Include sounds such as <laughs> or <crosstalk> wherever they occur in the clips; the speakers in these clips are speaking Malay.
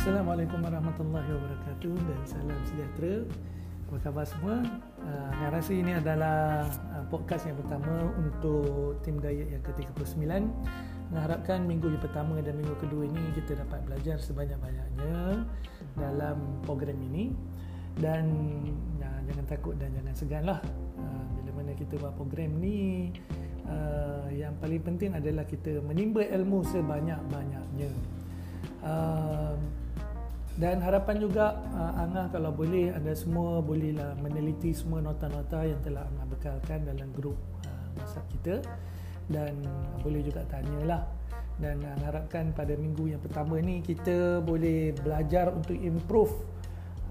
Assalamualaikum warahmatullahi wabarakatuh dan salam sejahtera. Apa khabar semua? Saya rasa ini adalah uh, podcast yang pertama untuk tim diet yang ke-39. Mengharapkan minggu yang pertama dan minggu kedua ini kita dapat belajar sebanyak-banyaknya dalam program ini dan uh, jangan takut dan jangan segan lah uh, bila mana kita buat program ni uh, yang paling penting adalah kita menimba ilmu sebanyak-banyaknya uh, dan harapan juga uh, Angah kalau boleh anda semua bolehlah meneliti semua nota-nota yang telah Angah bekalkan dalam grup uh, WhatsApp kita. Dan boleh juga tanyalah. Dan uh, harapkan pada minggu yang pertama ni kita boleh belajar untuk improve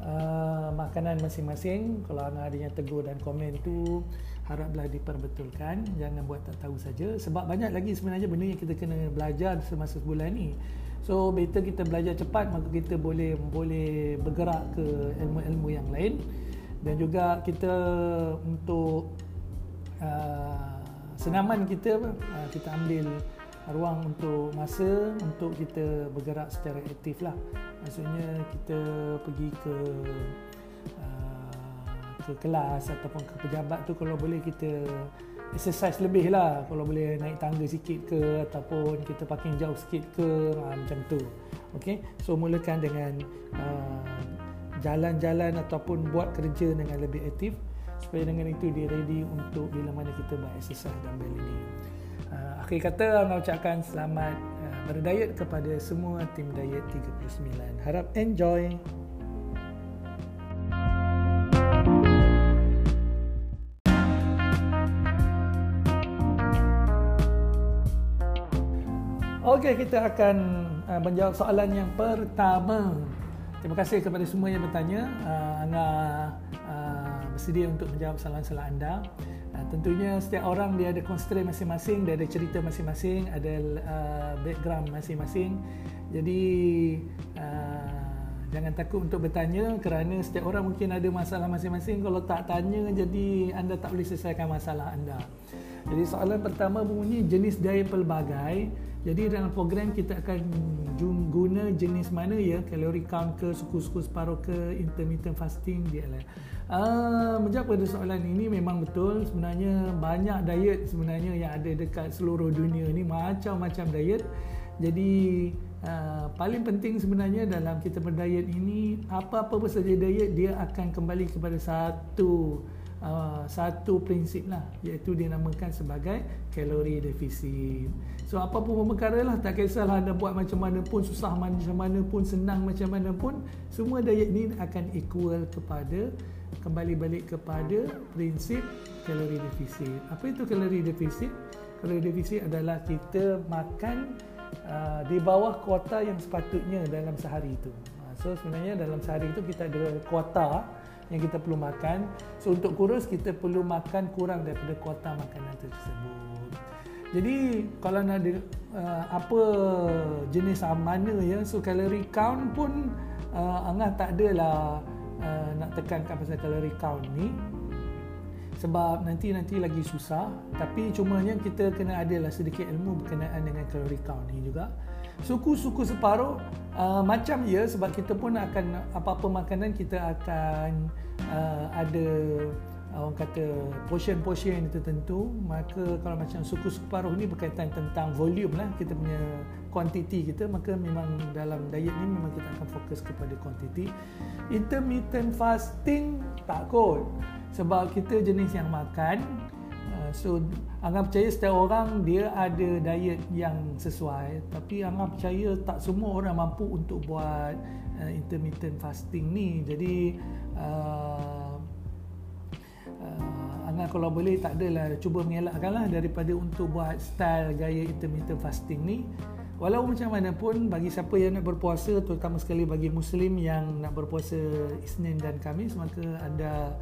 uh, makanan masing-masing. Kalau Angah ada yang tegur dan komen tu haraplah diperbetulkan. Jangan buat tak tahu saja. Sebab banyak lagi sebenarnya benda yang kita kena belajar semasa sebulan ni So better kita belajar cepat maka kita boleh boleh bergerak ke ilmu-ilmu yang lain. Dan juga kita untuk uh, senaman kita uh, kita ambil ruang untuk masa untuk kita bergerak secara aktif lah. Maksudnya kita pergi ke uh, ke kelas ataupun ke pejabat tu kalau boleh kita exercise lebih lah. Kalau boleh naik tangga sikit ke ataupun kita parking jauh sikit ke ha, macam tu. Okay? so mulakan dengan uh, jalan-jalan ataupun buat kerja dengan lebih aktif. Supaya dengan itu dia ready untuk bila mana kita buat exercise dumbbell ini uh, akhir kata saya ucapkan selamat uh, berdiet kepada semua tim diet 39 harap enjoy Okey, kita akan uh, menjawab soalan yang pertama. Terima kasih kepada semua yang bertanya. Uh, Anga uh, bersedia untuk menjawab soalan-soalan anda. Uh, tentunya setiap orang dia ada constraint masing-masing, dia ada cerita masing-masing, ada uh, background masing-masing. Jadi uh, jangan takut untuk bertanya kerana setiap orang mungkin ada masalah masing-masing. Kalau tak tanya, jadi anda tak boleh selesaikan masalah anda. Jadi soalan pertama bunyi jenis diet pelbagai. Jadi dalam program kita akan guna jenis mana ya kalori count ke suku-suku separuh ke intermittent fasting dia lah. Uh, menjawab pada soalan ini memang betul sebenarnya banyak diet sebenarnya yang ada dekat seluruh dunia ni macam-macam diet. Jadi uh, paling penting sebenarnya dalam kita berdiet ini apa-apa saja diet dia akan kembali kepada satu uh, satu prinsip lah iaitu dinamakan sebagai kalori defisit. So apa pun perkara lah tak kisahlah anda buat macam mana pun susah macam mana pun senang macam mana pun semua diet ni akan equal kepada kembali balik kepada prinsip kalori defisit. Apa itu kalori defisit? Kalori defisit adalah kita makan uh, di bawah kuota yang sepatutnya dalam sehari itu. Uh, so sebenarnya dalam sehari itu kita ada kuota yang kita perlu makan. So untuk kurus kita perlu makan kurang daripada kuota makanan tersebut. Jadi kalau nak ada uh, apa jenis mana ya, so calorie count pun uh, Angah tak adalah uh, nak tekankan pasal calorie count ni sebab nanti-nanti lagi susah. Tapi cumanya kita kena adalah sedikit ilmu berkenaan dengan calorie count ni juga. Suku-suku separuh uh, macam ya sebab kita pun akan apa-apa makanan kita akan uh, ada orang kata portion-portion tertentu. Maka kalau macam suku separuh ni berkaitan tentang volume lah kita punya kuantiti kita maka memang dalam diet ni memang kita akan fokus kepada kuantiti intermittent fasting tak kot sebab kita jenis yang makan uh, so anggap percaya setiap orang dia ada diet yang sesuai. Tapi anggap percaya tak semua orang mampu untuk buat uh, intermittent fasting ni. Jadi uh, Angah kalau boleh tak adalah cuba mengelakkan lah daripada untuk buat style gaya intermittent fasting ni. Walau macam mana pun bagi siapa yang nak berpuasa terutama sekali bagi muslim yang nak berpuasa Isnin dan Khamis maka anda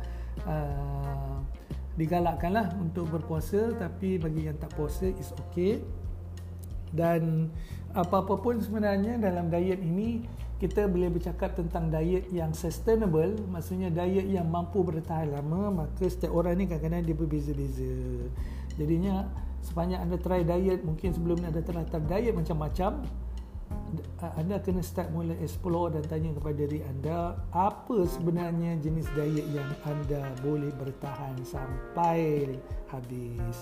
uh, digalakkanlah untuk berpuasa tapi bagi yang tak puasa is okay. Dan apa-apa pun sebenarnya dalam diet ini kita boleh bercakap tentang diet yang sustainable maksudnya diet yang mampu bertahan lama maka setiap orang ni kadang-kadang dia berbeza-beza. Jadinya sepanjang anda try diet mungkin sebelum ni anda telah try diet macam-macam anda kena start mula explore dan tanya kepada diri anda apa sebenarnya jenis diet yang anda boleh bertahan sampai habis.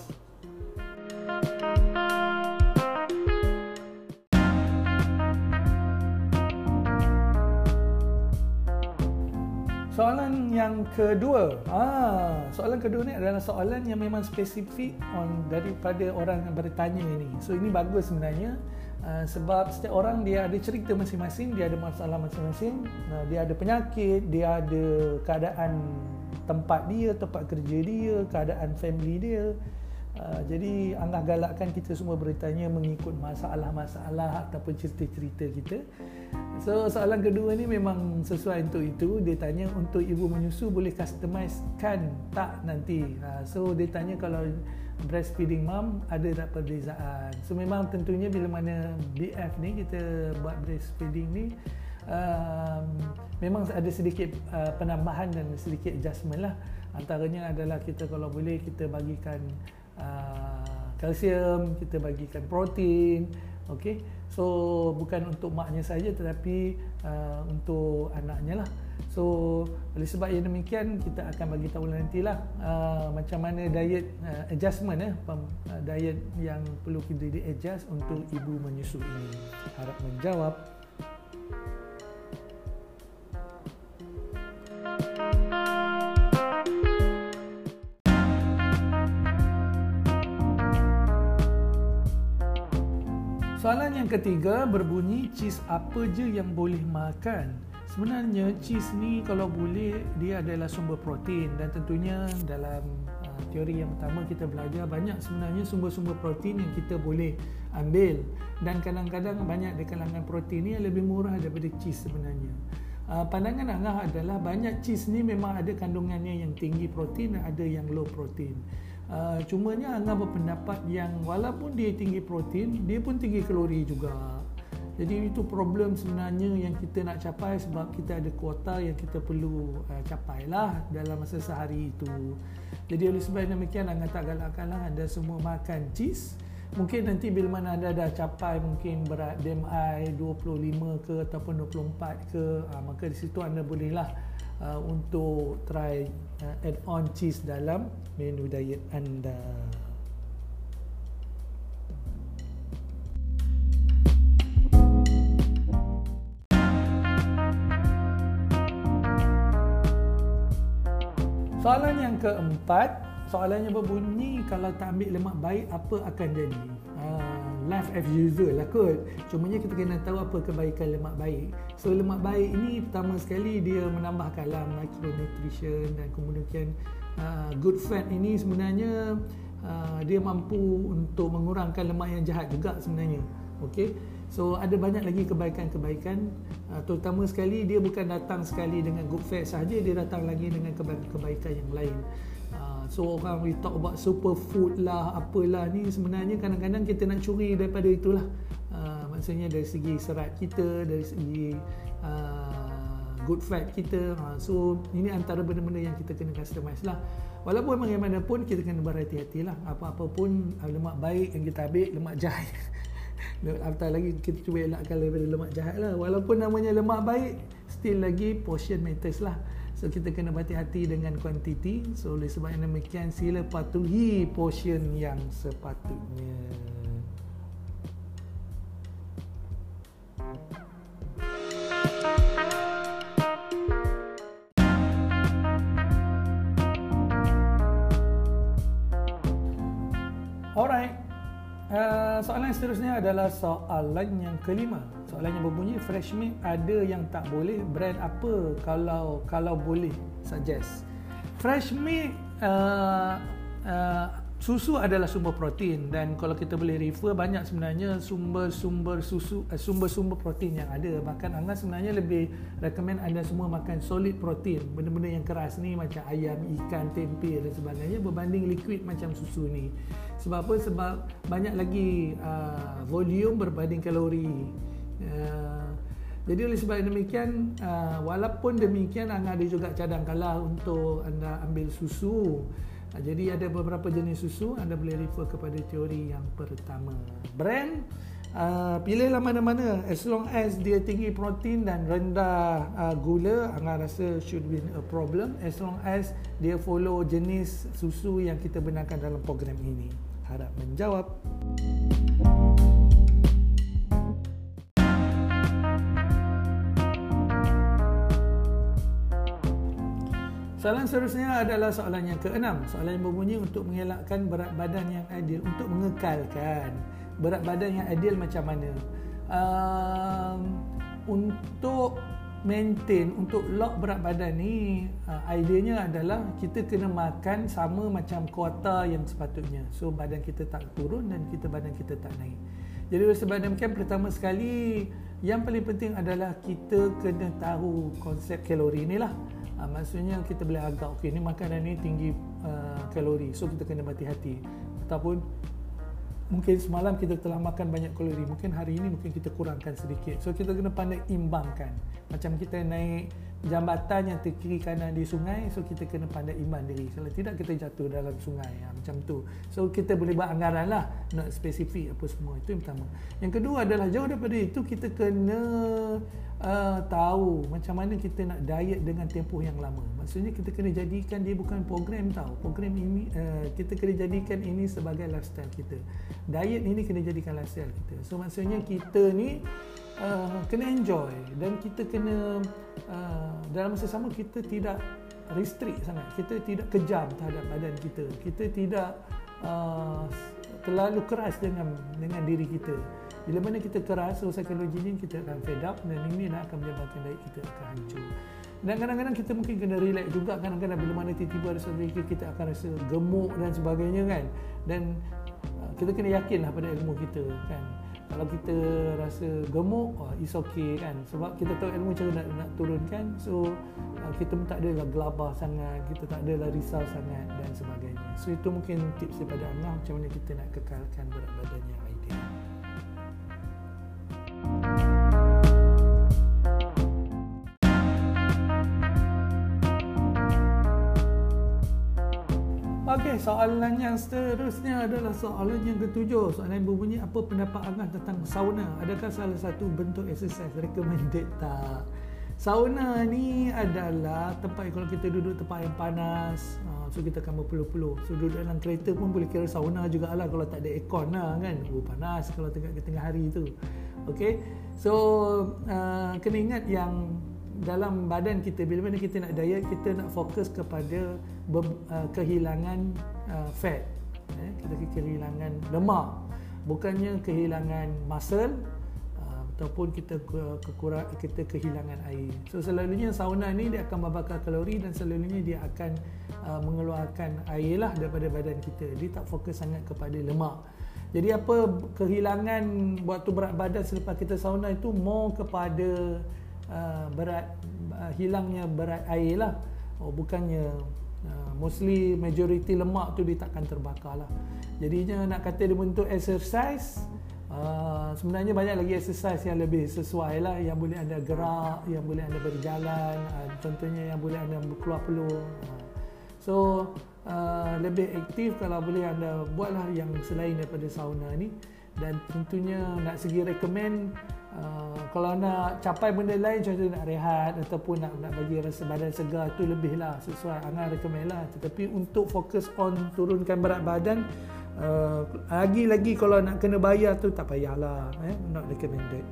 Soalan yang kedua, ah, soalan kedua ni adalah soalan yang memang spesifik on daripada orang yang bertanya ini. So ini bagus sebenarnya uh, sebab setiap orang dia ada cerita masing-masing, dia ada masalah masing-masing, uh, dia ada penyakit, dia ada keadaan tempat dia, tempat kerja dia, keadaan family dia. Uh, jadi anggah galakkan kita semua bertanya mengikut masalah-masalah ataupun cerita-cerita kita. So soalan kedua ni memang sesuai untuk itu. Dia tanya untuk ibu menyusu boleh customizekan tak nanti. Uh, so dia tanya kalau breastfeeding mom ada tak perbezaan. So memang tentunya bila mana BF ni kita buat breastfeeding ni um, memang ada sedikit uh, penambahan dan sedikit adjustment lah. Antaranya adalah kita kalau boleh kita bagikan uh, kalsium, kita bagikan protein, okey. So bukan untuk maknya saja tetapi uh, untuk anaknya lah. So oleh sebab yang demikian kita akan bagi tahu nantilah uh, macam mana diet uh, adjustment eh uh, diet yang perlu kita di adjust untuk ibu menyusu ini. Harap menjawab. Yang ketiga berbunyi cheese apa je yang boleh makan? Sebenarnya cheese ni kalau boleh dia adalah sumber protein dan tentunya dalam uh, teori yang pertama kita belajar banyak sebenarnya sumber-sumber protein yang kita boleh ambil dan kadang-kadang banyak di kalangan protein ni lebih murah daripada cheese sebenarnya. Uh, pandangan Angah adalah banyak cheese ni memang ada kandungannya yang tinggi protein dan ada yang low protein. Uh, cumanya Angah berpendapat yang walaupun dia tinggi protein, dia pun tinggi kalori juga. Jadi itu problem sebenarnya yang kita nak capai sebab kita ada kuota yang kita perlu uh, capailah dalam masa sehari itu. Jadi oleh sebab demikian Angah tak galakkanlah anda semua makan cheese. Mungkin nanti bila mana anda dah capai mungkin berat BMI 25 ke ataupun 24 ke, uh, maka di situ anda bolehlah uh, untuk try uh, add on cheese dalam menu diet anda. Soalan yang keempat, soalannya berbunyi kalau tak ambil lemak baik apa akan jadi? Uh, as usual lah kot. Cumanya kita kena tahu apa kebaikan lemak baik. So lemak baik ini pertama sekali dia menambahkan lah micronutrition dan kemudian uh, good fat ini sebenarnya uh, dia mampu untuk mengurangkan lemak yang jahat juga sebenarnya. Okay. So ada banyak lagi kebaikan-kebaikan uh, terutama sekali dia bukan datang sekali dengan good fat sahaja dia datang lagi dengan kebaikan-kebaikan yang lain. So orang we talk about superfood lah Apalah. Ni sebenarnya kadang-kadang kita nak curi daripada itulah. Uh, Maksudnya dari segi serat kita Dari segi uh, good fat kita. Uh, So ini antara benda-benda yang kita kena customize lah. Walaupun bagaimanapun kita kena berhati-hati lah. Apa-apa pun uh, lemak baik yang kita ambil Lemak jahat. <laughs> Apatah lagi kita cuba elakkan daripada lemak jahat lah. Walaupun namanya lemak baik Still lagi portion matters lah So kita kena berhati-hati dengan kuantiti. So oleh sebab yang demikian sila patuhi portion yang sepatutnya. Alright. Uh, soalan seterusnya adalah soalan yang kelima. Soalan yang berbunyi fresh milk ada yang tak boleh brand apa kalau kalau boleh suggest. Fresh milk uh, uh, susu adalah sumber protein dan kalau kita boleh refer banyak sebenarnya sumber-sumber susu uh, sumber-sumber protein yang ada bahkan Angga sebenarnya lebih recommend anda semua makan solid protein benda-benda yang keras ni macam ayam, ikan, tempe dan sebagainya berbanding liquid macam susu ni sebab apa? sebab banyak lagi uh, volume berbanding kalori uh, jadi oleh sebab demikian uh, walaupun demikian Angga ada juga cadangkala untuk anda ambil susu. Ha, jadi ada beberapa jenis susu anda boleh refer kepada teori yang pertama. Brand Uh, pilihlah mana-mana. As long as dia tinggi protein dan rendah uh, gula Angah rasa should be a problem. As long as dia follow jenis susu yang kita benarkan dalam program ini. Harap menjawab Soalan seterusnya adalah soalan yang keenam. Soalan yang berbunyi untuk mengelakkan berat badan yang ideal, untuk mengekalkan berat badan yang ideal macam mana. Um, untuk maintain, untuk lock berat badan ni, uh, ideanya adalah kita kena makan sama macam kuota yang sepatutnya. So badan kita tak turun dan kita badan kita tak naik. Jadi oleh sebab demikian pertama sekali yang paling penting adalah kita kena tahu konsep kalori ni lah. Uh, maksudnya kita boleh agak okey ni makanan ni tinggi uh, kalori so kita kena berhati-hati. Ataupun mungkin semalam kita telah makan banyak kalori mungkin hari ini mungkin kita kurangkan sedikit. So kita kena pandai imbangkan. Macam kita naik jambatan yang terkiri kanan di sungai so kita kena pandai imbang diri. Kalau tidak kita jatuh dalam sungai. Ya, macam tu. So kita boleh buat anggaran lah. Nak spesifik apa semua. Itu yang pertama. Yang kedua adalah jauh daripada itu kita kena uh, tahu macam mana kita nak diet dengan tempoh yang lama. Maksudnya kita kena jadikan dia bukan program tahu program ini uh, kita kena jadikan ini sebagai lifestyle kita. Diet ini kena jadikan lifestyle kita. So maksudnya kita ni uh, kena enjoy. Dan kita kena uh, dalam masa sama kita tidak restrict sangat. Kita tidak kejam terhadap badan kita. Kita tidak uh, terlalu keras dengan dengan diri kita. Bila mana kita keras so psikologi ni kita akan fed up dan ini nak akan menyebabkan diet kita akan hancur. Dan kadang-kadang kita mungkin kena relax juga. Kadang-kadang bila mana tiba-tiba rasa kita, kita akan rasa gemuk dan sebagainya kan. Dan uh, kita kena yakinlah pada ilmu kita kan kalau kita rasa gemuk oh, it's okay kan. Sebab kita tahu ilmu cara nak, nak turunkan. So uh, kita pun tak adalah gelabah sangat kita tak adalah risau sangat dan sebagainya. So itu mungkin tips daripada Allah macam mana kita nak kekalkan berat badan yang Okey, soalan yang seterusnya adalah soalan yang ketujuh. Soalan yang berbunyi apa pendapat Angah tentang sauna? Adakah salah satu bentuk exercise recommended <laughs> tak? Sauna ni adalah tempat kalau kita duduk tempat yang panas, uh, so kita akan berpeluh-peluh. So duduk dalam kereta pun boleh kira sauna juga lah kalau tak ada aircon lah kan. Oh panas kalau tengah tengah hari tu. Okey. So uh, kena ingat yang dalam badan kita bila mana kita nak diet kita nak fokus kepada ber, uh, kehilangan uh, fat. Eh, kita kehilangan lemak. Bukannya kehilangan muscle uh, ataupun kita ke, kekurang kita kehilangan air. So selalunya sauna ni dia akan membakar kalori dan selalunya dia akan uh, mengeluarkan air lah daripada badan kita. Dia tak fokus sangat kepada lemak. Jadi apa kehilangan waktu berat badan selepas kita sauna itu? More kepada uh, berat uh, hilangnya berat air lah. Oh, bukannya uh, mostly majority lemak tu dia takkan terbakar lah. Jadinya nak kata dia bentuk exercise uh, sebenarnya banyak lagi exercise yang lebih sesuai lah. Yang boleh anda gerak yang boleh anda berjalan uh, contohnya yang boleh anda keluar peluh uh, so uh, lebih aktif kalau boleh anda buatlah yang selain daripada sauna ni. Dan tentunya nak segi recommend uh, kalau nak capai benda lain contohnya nak rehat ataupun nak nak bagi rasa badan segar tu lebih lah sesuai Angah recommend lah tetapi untuk fokus on turunkan berat badan uh, lagi-lagi kalau nak kena bayar tu tak payahlah eh? not recommended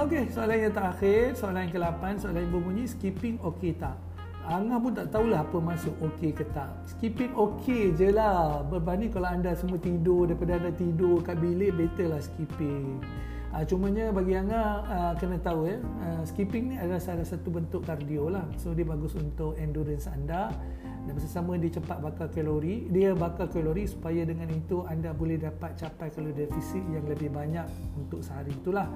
Okey, soalan yang terakhir, soalan yang ke-8, soalan yang berbunyi skipping okey tak? Angah pun tak tahulah apa maksud okey ke tak. Skipping okey je lah. Berbanding kalau anda semua tidur, daripada anda tidur kat bilik, better lah skipping. Uh, cumanya bagi Angah uh, kena tahu ya, uh, skipping ni adalah salah satu bentuk kardio lah. So dia bagus untuk endurance anda dan bersama dia cepat bakar kalori. Dia bakar kalori supaya dengan itu anda boleh dapat capai kalori defisit yang lebih banyak untuk sehari itulah.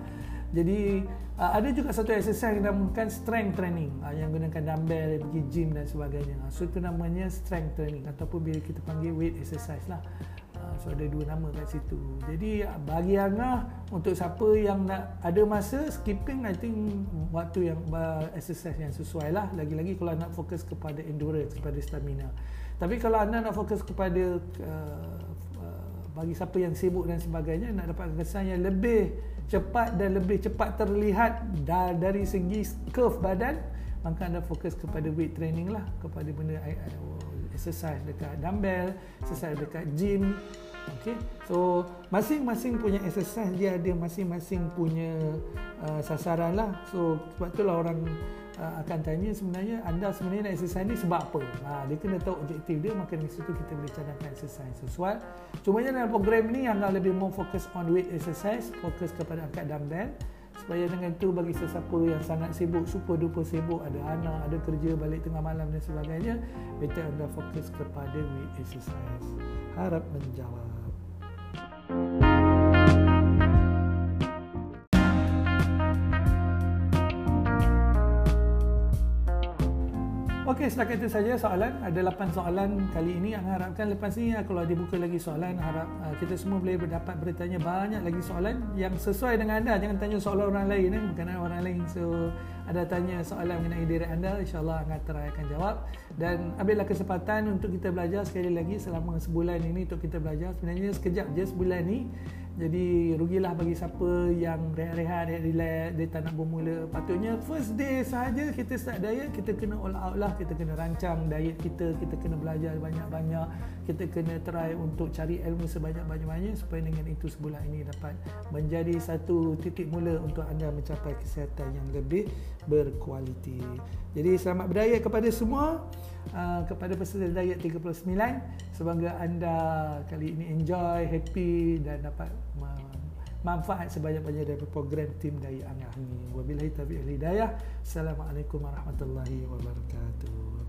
Jadi uh, ada juga satu exercise yang dinamakan strength training uh, yang gunakan dumbbell, pergi gym dan sebagainya. Uh, so itu namanya strength training ataupun bila kita panggil weight exercise lah. Uh, so ada dua nama kat situ. Jadi bagi Angah untuk siapa yang nak ada masa skipping I think waktu yang exercise yang sesuai lah. Lagi-lagi kalau nak fokus kepada endurance, kepada stamina. Tapi kalau anda nak fokus kepada uh, uh, bagi siapa yang sibuk dan sebagainya nak dapat kesan yang lebih cepat dan lebih cepat terlihat dari segi curve badan maka anda fokus kepada weight training lah kepada benda exercise dekat dumbbell exercise dekat gym Okay, so masing-masing punya exercise dia ada masing-masing punya uh, sasaran lah. So sebab itulah orang uh, akan tanya sebenarnya anda sebenarnya nak exercise ni sebab apa? Ha, dia kena tahu objektif dia maka dari situ kita boleh cadangkan exercise sesuai. Cuma dalam program ni anda lebih more fokus on weight exercise, fokus kepada angkat dumbbell supaya dengan itu bagi sesiapa yang sangat sibuk super duper sibuk ada anak ada kerja balik tengah malam dan sebagainya better anda fokus kepada weight exercise harap menjawab Okey, setakat itu saja soalan. Ada 8 soalan kali ini. Yang harapkan lepas ini kalau dibuka lagi soalan, harap uh, kita semua boleh berdapat bertanya banyak lagi soalan yang sesuai dengan anda. Jangan tanya soalan orang lain. Eh? Bukan orang lain. So, ada tanya soalan mengenai diri anda, insyaAllah akan try akan jawab. Dan ambillah kesempatan untuk kita belajar sekali lagi selama sebulan ini untuk kita belajar. Sebenarnya sekejap je sebulan ini jadi rugilah bagi siapa yang rehat-rehat, relax, dia tak nak bermula. Patutnya first day sahaja kita start diet, kita kena all out lah. Kita kena rancang diet kita, kita kena belajar banyak-banyak. Kita kena try untuk cari ilmu sebanyak-banyaknya supaya dengan itu sebulan ini dapat menjadi satu titik mula untuk anda mencapai kesihatan yang lebih berkualiti. Jadi selamat berdiet kepada semua. Uh, kepada peserta diet 39 semoga anda kali ini enjoy happy dan dapat manfaat sebanyak-banyaknya dari program tim daya angah ini wabillahi taufiq hidayah assalamualaikum warahmatullahi wabarakatuh